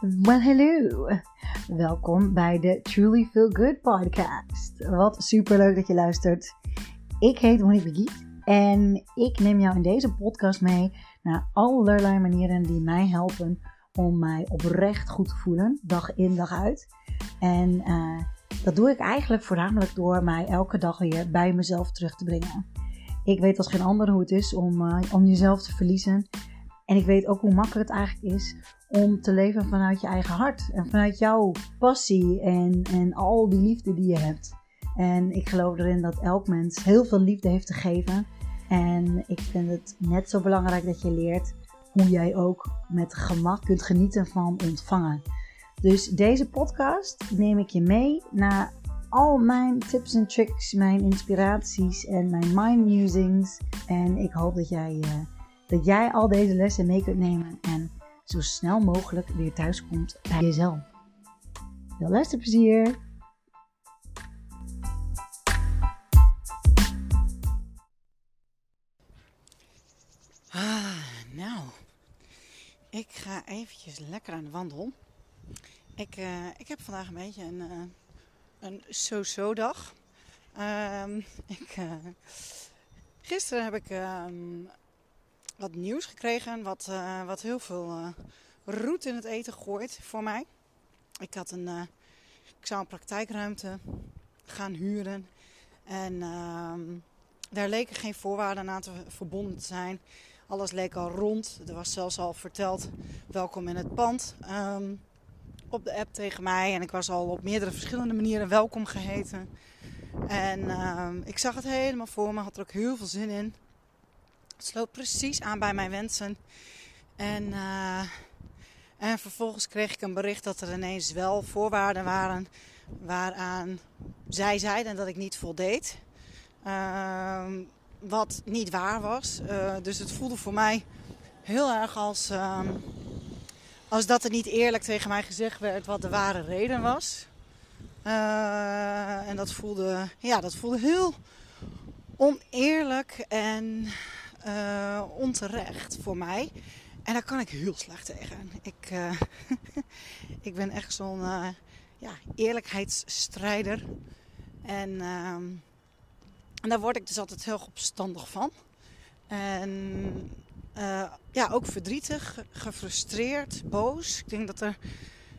Well, hello. Welkom bij de Truly Feel Good podcast. Wat super leuk dat je luistert. Ik heet Monique Begiet en ik neem jou in deze podcast mee naar allerlei manieren die mij helpen om mij oprecht goed te voelen, dag in dag uit. En uh, dat doe ik eigenlijk voornamelijk door mij elke dag weer bij mezelf terug te brengen. Ik weet als geen ander hoe het is om, uh, om jezelf te verliezen. En ik weet ook hoe makkelijk het eigenlijk is om te leven vanuit je eigen hart. En vanuit jouw passie en, en al die liefde die je hebt. En ik geloof erin dat elk mens heel veel liefde heeft te geven. En ik vind het net zo belangrijk dat je leert hoe jij ook met gemak kunt genieten van ontvangen. Dus deze podcast neem ik je mee naar al mijn tips en tricks, mijn inspiraties en mijn mind musings. En ik hoop dat jij, uh, dat jij al deze lessen mee kunt nemen en zo snel mogelijk weer thuis komt bij jezelf. Veel luisterplezier! Ah, nou, ik ga eventjes lekker aan de wandel. Ik, uh, ik heb vandaag een beetje een, uh, een so-so dag. Um, ik, uh, gisteren heb ik um, wat nieuws gekregen, wat, wat heel veel roet in het eten gooit voor mij. Ik, had een, ik zou een praktijkruimte gaan huren en um, daar leken geen voorwaarden aan te verbonden te zijn. Alles leek al rond. Er was zelfs al verteld welkom in het pand um, op de app tegen mij. En ik was al op meerdere verschillende manieren welkom geheten. En um, ik zag het helemaal voor me, had er ook heel veel zin in. Het sloot precies aan bij mijn wensen. En, uh, en vervolgens kreeg ik een bericht dat er ineens wel voorwaarden waren waaraan zij zeiden dat ik niet voldeed. Uh, wat niet waar was. Uh, dus het voelde voor mij heel erg als, uh, als dat er niet eerlijk tegen mij gezegd werd wat de ware reden was. Uh, en dat voelde, ja, dat voelde heel oneerlijk en uh, onterecht voor mij. En daar kan ik heel slecht tegen. Ik, ik ben echt zo'n ja, eerlijkheidsstrijder. En uh, en daar word ik dus altijd heel opstandig van. En ja, ook verdrietig, gefrustreerd, boos. Ik denk dat er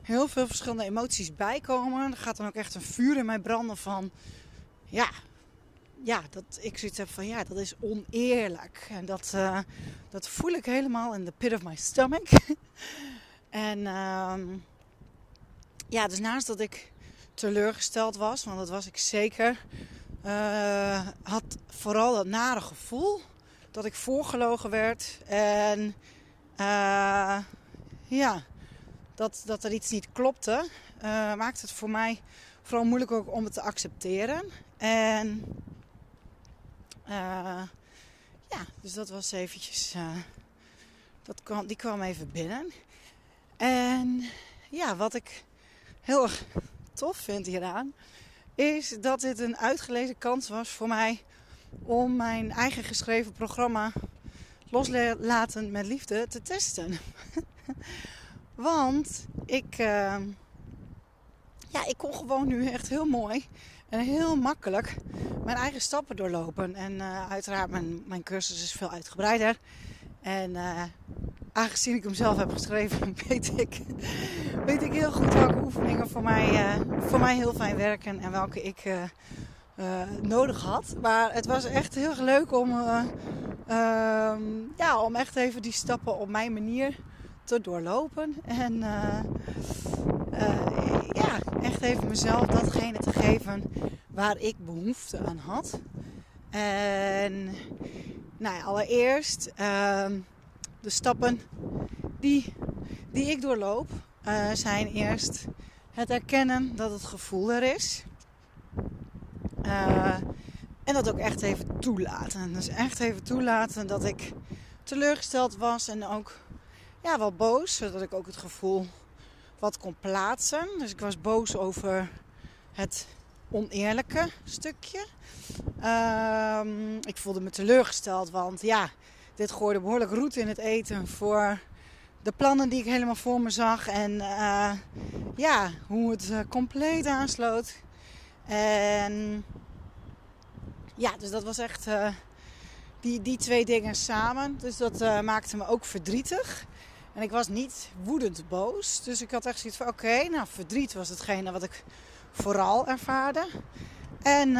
heel veel verschillende emoties bij komen. Er gaat dan ook echt een vuur in mij branden van... Ja, ja dat ik zoiets heb van ja, dat is oneerlijk. En dat, uh, dat voel ik helemaal in the pit of my stomach. en uh, ja, dus naast dat ik teleurgesteld was, want dat was ik zeker uh, had vooral dat nare gevoel dat ik voorgelogen werd. En uh, ja, dat, dat er iets niet klopte, maakte het voor mij vooral moeilijk ook om het te accepteren. En ja, dus dat was eventjes, dat kwam, die kwam even binnen. En ja, wat ik heel erg tof vind hieraan, is dat dit een uitgelezen kans was voor mij om mijn eigen geschreven programma Loslaten met Liefde te testen. Want ik, uh, ja, ik kon gewoon nu echt heel mooi en heel makkelijk mijn eigen stappen doorlopen. En uh, uiteraard, mijn, mijn cursus is veel uitgebreider. En uh, aangezien ik hem zelf heb geschreven, weet ik, weet ik heel goed welke oefeningen voor mij, uh, voor mij heel fijn werken en welke ik nodig had. Maar het was echt heel leuk om, ja, om echt even die stappen op mijn manier te doorlopen. En echt even mezelf datgene te geven waar ik behoefte aan had. En nou ja, allereerst de stappen die, die ik doorloop uh, zijn eerst het erkennen dat het gevoel er is. Uh, en dat ook echt even toelaten. Dus echt even toelaten dat ik teleurgesteld was en ook ja, wel boos. Zodat ik ook het gevoel wat kon plaatsen. Dus ik was boos over het oneerlijke stukje. Uh, ik voelde me teleurgesteld, want ja, dit gooide behoorlijk roet in het eten voor de plannen die ik helemaal voor me zag. En eh, ja, hoe het uh, compleet aansloot. En ja, dus dat was echt uh, die, die twee dingen samen. Dus dat maakte me ook verdrietig. En ik was niet woedend boos. Dus ik had echt zoiets van: oké, nou, verdriet was hetgene wat ik vooral ervaarde. En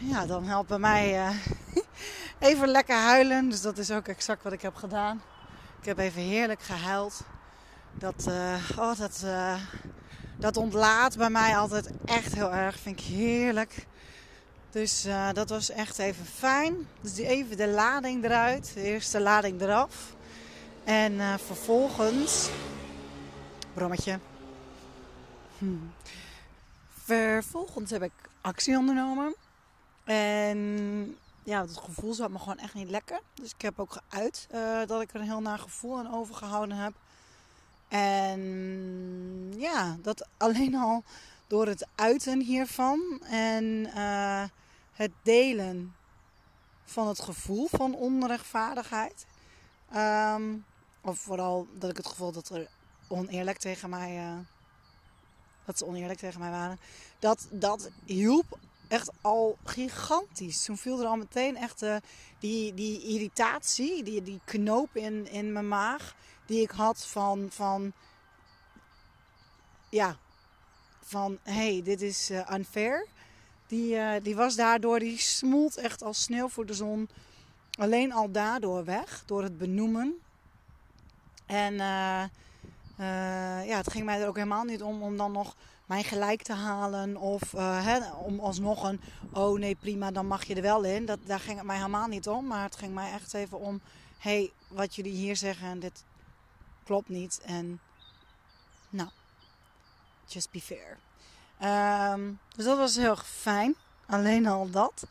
ja, dan helpt bij mij even lekker huilen. Dus dat is ook exact wat ik heb gedaan. Ik heb even heerlijk gehuild. Dat, uh, oh, dat, dat ontlaat bij mij altijd echt heel erg. Vind ik heerlijk. Dus dat was echt even fijn. Dus even de lading eruit. De eerste lading eraf. En vervolgens... Brommetje. Hm. Vervolgens heb ik actie ondernomen. En ja, het gevoel zat me gewoon echt niet lekker. Dus ik heb ook geuit uh, dat ik er een heel naar gevoel aan overgehouden heb. En ja, dat alleen al door het uiten hiervan en uh, het delen van het gevoel van onrechtvaardigheid. Um, of vooral dat ik het gevoel dat er oneerlijk tegen mij. Uh, dat ze oneerlijk tegen mij waren. Dat, dat hielp echt al gigantisch. Toen viel er al meteen echt uh, die, die irritatie, die, die knoop in, in mijn maag, die ik had van, van ja, van hey, dit is uh, unfair. Die, die was daardoor, die smolt echt als sneeuw voor de zon. Alleen al daardoor weg, door het benoemen. En ja, het ging mij er ook helemaal niet om om dan nog mijn gelijk te halen. Of uh, hè, om alsnog een, oh nee prima, dan mag je er wel in. Dat, daar ging het mij helemaal niet om. Maar het ging mij echt even om, hey, wat jullie hier zeggen, dit klopt niet. En nou, just be fair. Um, dus dat was heel fijn. Alleen al dat.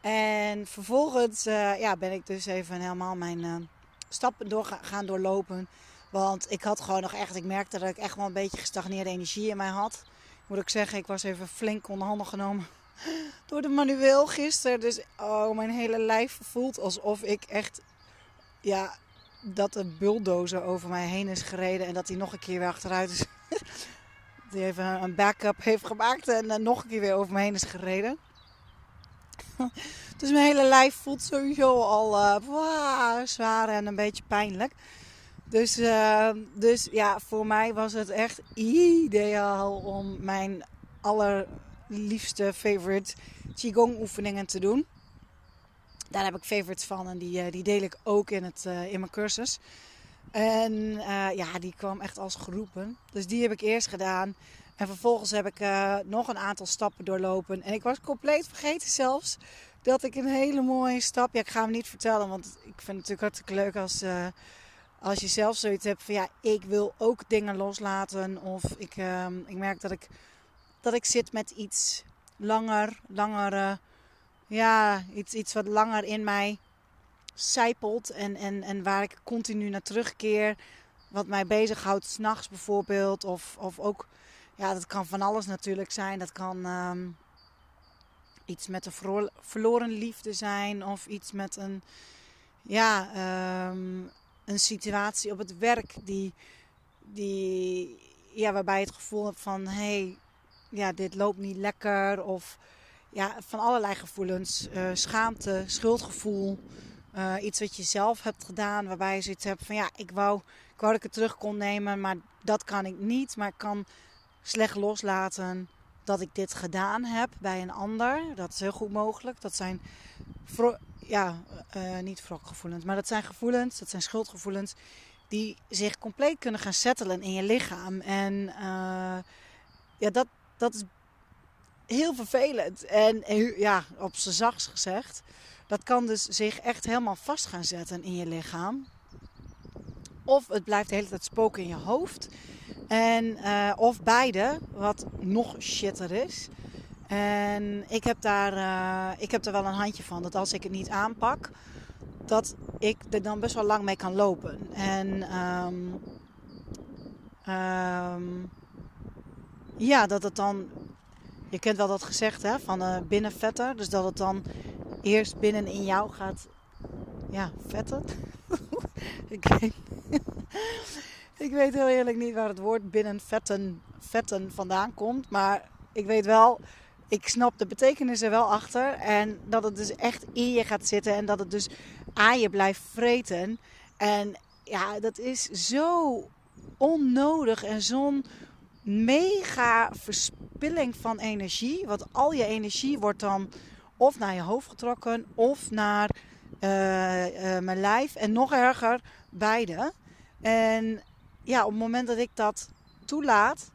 En vervolgens ja, ben ik dus even helemaal mijn stappen door gaan doorlopen. Want ik had gewoon nog echt, ik merkte dat ik echt wel een beetje gestagneerde energie in mij had. Moet ik zeggen, ik was even flink onder handen genomen door de manueel gisteren. Dus oh, mijn hele lijf voelt alsof ik echt, ja, dat een bulldozer over mij heen is gereden. En dat hij nog een keer weer achteruit is. die even een backup heeft gemaakt en dan nog een keer weer over me heen is gereden. dus mijn hele lijf voelt sowieso al uh, zwaar en een beetje pijnlijk. Dus, uh, dus ja, voor mij was het echt ideaal om mijn allerliefste favorite Qigong oefeningen te doen. Daar heb ik favorites van en die, uh, die deel ik ook in, het, in mijn cursus. En ja, die kwam echt als geroepen. Dus die heb ik eerst gedaan. En vervolgens heb ik nog een aantal stappen doorlopen. En ik was compleet vergeten zelfs dat ik een hele mooie stap... Ja, ik ga hem niet vertellen, want ik vind het natuurlijk hartstikke leuk als als je zelf zoiets hebt van ja, ik wil ook dingen loslaten. Of ik, uh, ik merk dat ik, dat ik zit met iets langer, langer, ja, iets, iets wat langer in mij zijpelt. En, en, en waar ik continu naar terugkeer. Wat mij bezighoudt, s'nachts bijvoorbeeld. Of, of ook, ja, dat kan van alles natuurlijk zijn. Dat kan um, iets met een verloren liefde zijn. Of iets met een, ja, um, een situatie op het werk die, die, ja, waarbij je het gevoel hebt van hé, hey, ja, dit loopt niet lekker. Of ja, van allerlei gevoelens. Uh, schaamte, schuldgevoel. Uh, iets wat je zelf hebt gedaan, waarbij je zoiets hebt van ja, ik wou, ik wou dat ik het terug kon nemen, maar dat kan ik niet. Maar ik kan slecht loslaten dat ik dit gedaan heb bij een ander. Dat is heel goed mogelijk. Dat zijn ja, uh, niet wrokgevoelens, maar dat zijn gevoelens, dat zijn schuldgevoelens die zich compleet kunnen gaan settelen in je lichaam. En uh, ja, dat, dat is heel vervelend. En ja, op z'n zachts gezegd, dat kan dus zich echt helemaal vast gaan zetten in je lichaam. Of het blijft de hele tijd spoken in je hoofd. En, uh, of beide, wat nog shitter is. En ik heb, daar, uh, ik heb daar wel een handje van. Dat als ik het niet aanpak, dat ik er dan best wel lang mee kan lopen. En um, um, ja, dat het dan. Je kent wel dat gezegd hè, van uh, binnenvetter. Dus dat het dan eerst binnen in jou gaat ja, vetten. ik, weet, ik weet heel eerlijk niet waar het woord binnen vetten, vetten vandaan komt. Maar ik weet wel, ik snap de betekenis er wel achter. En dat het dus echt in je gaat zitten en dat het dus aan je blijft vreten. En ja, dat is zo onnodig en zo'n mega verspilling van energie. Want al je energie wordt dan of naar je hoofd getrokken of naar uh, mijn lijf. En nog erger, beide. En ja, op het moment dat ik dat toelaat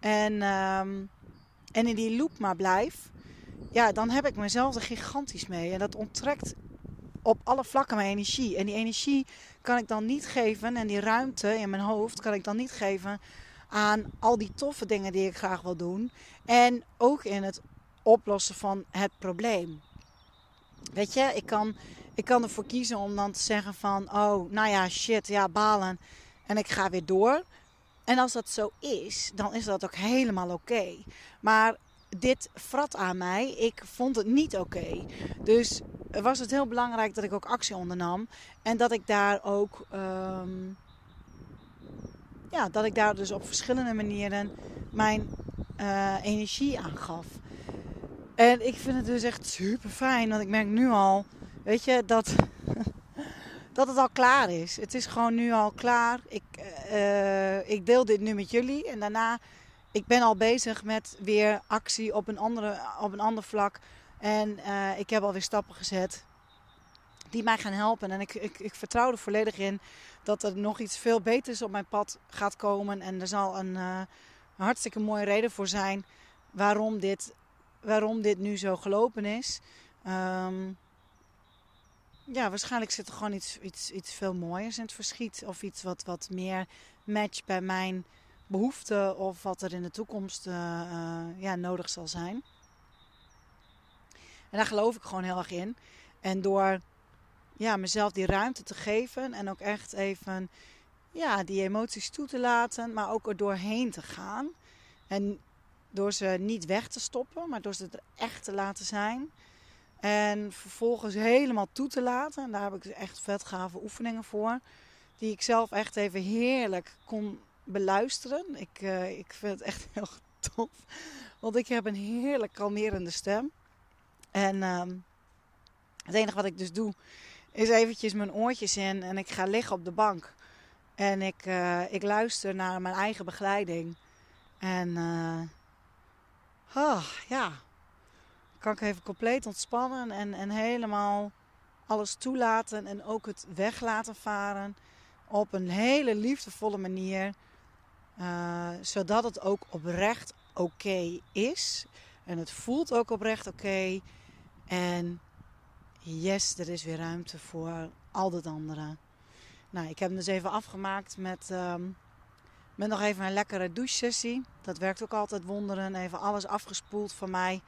en, um, en in die loop maar blijf, ja, dan heb ik mezelf er gigantisch mee. En dat onttrekt op alle vlakken mijn energie. En die energie kan ik dan niet geven en die ruimte in mijn hoofd kan ik dan niet geven aan al die toffe dingen die ik graag wil doen. En ook in het oplossen van het probleem. Weet je, ik kan, ik kan ervoor kiezen om dan te zeggen van, oh, nou ja, shit, ja, balen. En ik ga weer door. En als dat zo is, dan is dat ook helemaal oké. Maar dit vrat aan mij. Ik vond het niet oké. Dus was het heel belangrijk dat ik ook actie ondernam. En dat ik daar ook. Ehm, ja, dat ik daar dus op verschillende manieren mijn uh, energie aan gaf. En ik vind het dus echt super fijn. Want ik merk nu al, weet je, dat, dat het al klaar is. Het is gewoon nu al klaar. Ik, uh, ik deel dit nu met jullie. En daarna, ik ben al bezig met weer actie op een, andere, op een ander vlak. En uh, ik heb alweer stappen gezet die mij gaan helpen. En ik, ik, ik vertrouw er volledig in dat er nog iets veel beters op mijn pad gaat komen. En er zal een, een hartstikke mooie reden voor zijn waarom dit waarom dit nu zo gelopen is. Um, ja, waarschijnlijk zit er gewoon iets, iets, iets veel mooiers in het verschiet. Of iets wat, wat meer matcht bij mijn behoeften. Of wat er in de toekomst uh, uh, ja, nodig zal zijn. En daar geloof ik gewoon heel erg in. En door ja, mezelf die ruimte te geven. En ook echt even ja, die emoties toe te laten. Maar ook er doorheen te gaan. En door ze niet weg te stoppen, maar door ze er echt te laten zijn. En vervolgens helemaal toe te laten. En daar heb ik dus echt vet gave oefeningen voor. Die ik zelf echt even heerlijk kon beluisteren. Ik, uh, ik vind het echt heel tof. Want ik heb een heerlijk kalmerende stem. En uh, het enige wat ik dus doe, is eventjes mijn oortjes in. En ik ga liggen op de bank. En ik, uh, ik luister naar mijn eigen begeleiding. En eh, oh, ja, kan ik even compleet ontspannen en, en helemaal alles toelaten en ook het weg laten varen op een hele liefdevolle manier. Uh, zodat het ook oprecht oké is. En het voelt ook oprecht oké. En yes, er is weer ruimte voor al dat andere. Nou, ik heb hem dus even afgemaakt met um, met nog even een lekkere douchesessie. Dat werkt ook altijd wonderen. Even alles afgespoeld van mij.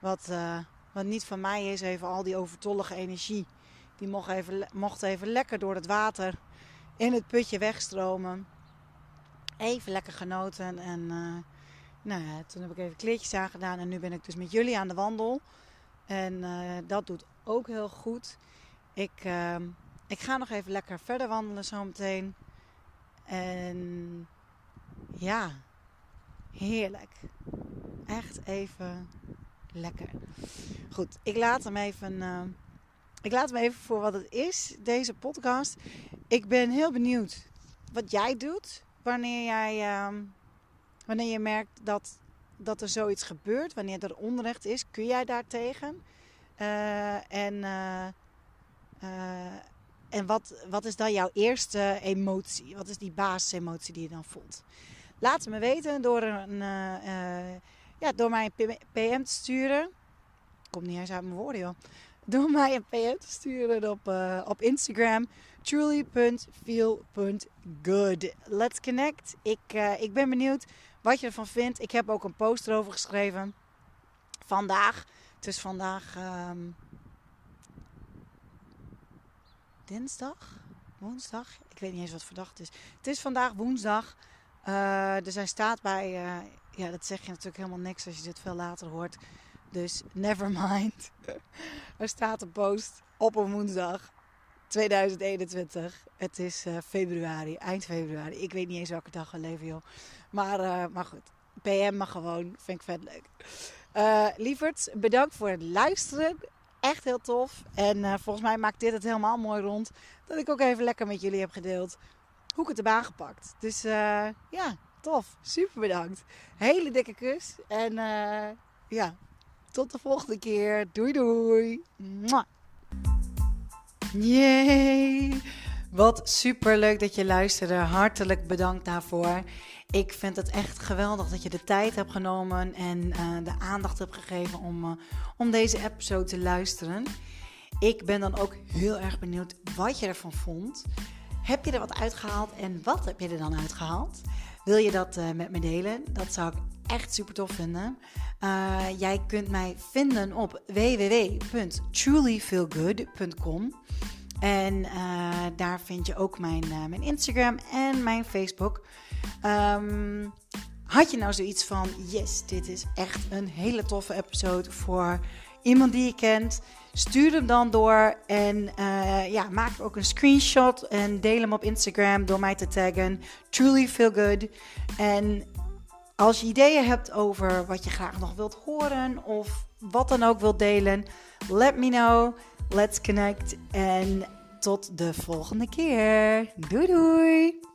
Wat, uh, wat niet van mij is. Even al die overtollige energie. Die mocht even, mocht even lekker door het water in het putje wegstromen. Even lekker genoten. En uh, nou ja, toen heb ik even kleertjes aangedaan. En nu ben ik dus met jullie aan de wandel. En uh, dat doet ook heel goed. Ik, ehm, ik ga nog even lekker verder wandelen zometeen. En ja, heerlijk. Echt even lekker. Goed, ik laat hem even. Uh, ik laat hem even voor wat het is, deze podcast. Ik ben heel benieuwd wat jij doet wanneer jij. Uh, wanneer je merkt dat, dat er zoiets gebeurt, wanneer er onrecht is, kun jij daartegen? Uh, en uh, en wat, wat is dan jouw eerste emotie? Wat is die basisemotie die je dan voelt? Laat het me weten door, een, ja, door mij een PM te sturen. Komt niet eens uit mijn woorden, joh. Door mij een PM te sturen op, uh, op Instagram. truly.feel.good. Let's connect. Ik, ik ben benieuwd wat je ervan vindt. Ik heb ook een post erover geschreven. Vandaag. Het is vandaag... Um, dinsdag, woensdag. Ik weet niet eens wat verdacht is. Het is vandaag woensdag. Uh, er zijn staat bij, uh, ja, dat zeg je natuurlijk helemaal niks als je dit veel later hoort. Dus never mind. er staat een post op een woensdag. 2021. Het is uh, februari, eind februari. Ik weet niet eens welke dag we leven, joh. Maar, uh, maar goed, PM mag gewoon. Vind ik vet leuk. Uh, lieverd, bedankt voor het luisteren. Echt heel tof. En volgens mij maakt dit het helemaal mooi rond. Dat ik ook even lekker met jullie heb gedeeld hoe ik het heb aangepakt. Dus ja, tof. Super bedankt. Hele dikke kus. En ja, tot de volgende keer. Doei doei. Mwah. Wat super leuk dat je luisterde. Hartelijk bedankt daarvoor. Ik vind het echt geweldig dat je de tijd hebt genomen en uh, de aandacht hebt gegeven om, uh, om deze episode te luisteren. Ik ben dan ook heel erg benieuwd wat je ervan vond. Heb je er wat uitgehaald en wat heb je er dan uitgehaald? Wil je dat uh, met me delen? Dat zou ik echt super tof vinden. Uh, jij kunt mij vinden op www.trulyfeelgood.com. En uh, daar vind je ook mijn, mijn Instagram en mijn Facebook. Um, had je nou zoiets van: yes, dit is echt een hele toffe episode voor iemand die je kent? Stuur hem dan door en uh, ja, maak ook een screenshot en deel hem op Instagram door mij te taggen. Truly feel good. En als je ideeën hebt over wat je graag nog wilt horen of wat dan ook wilt delen, let me know. Let's connect en tot de volgende keer. Doei doei!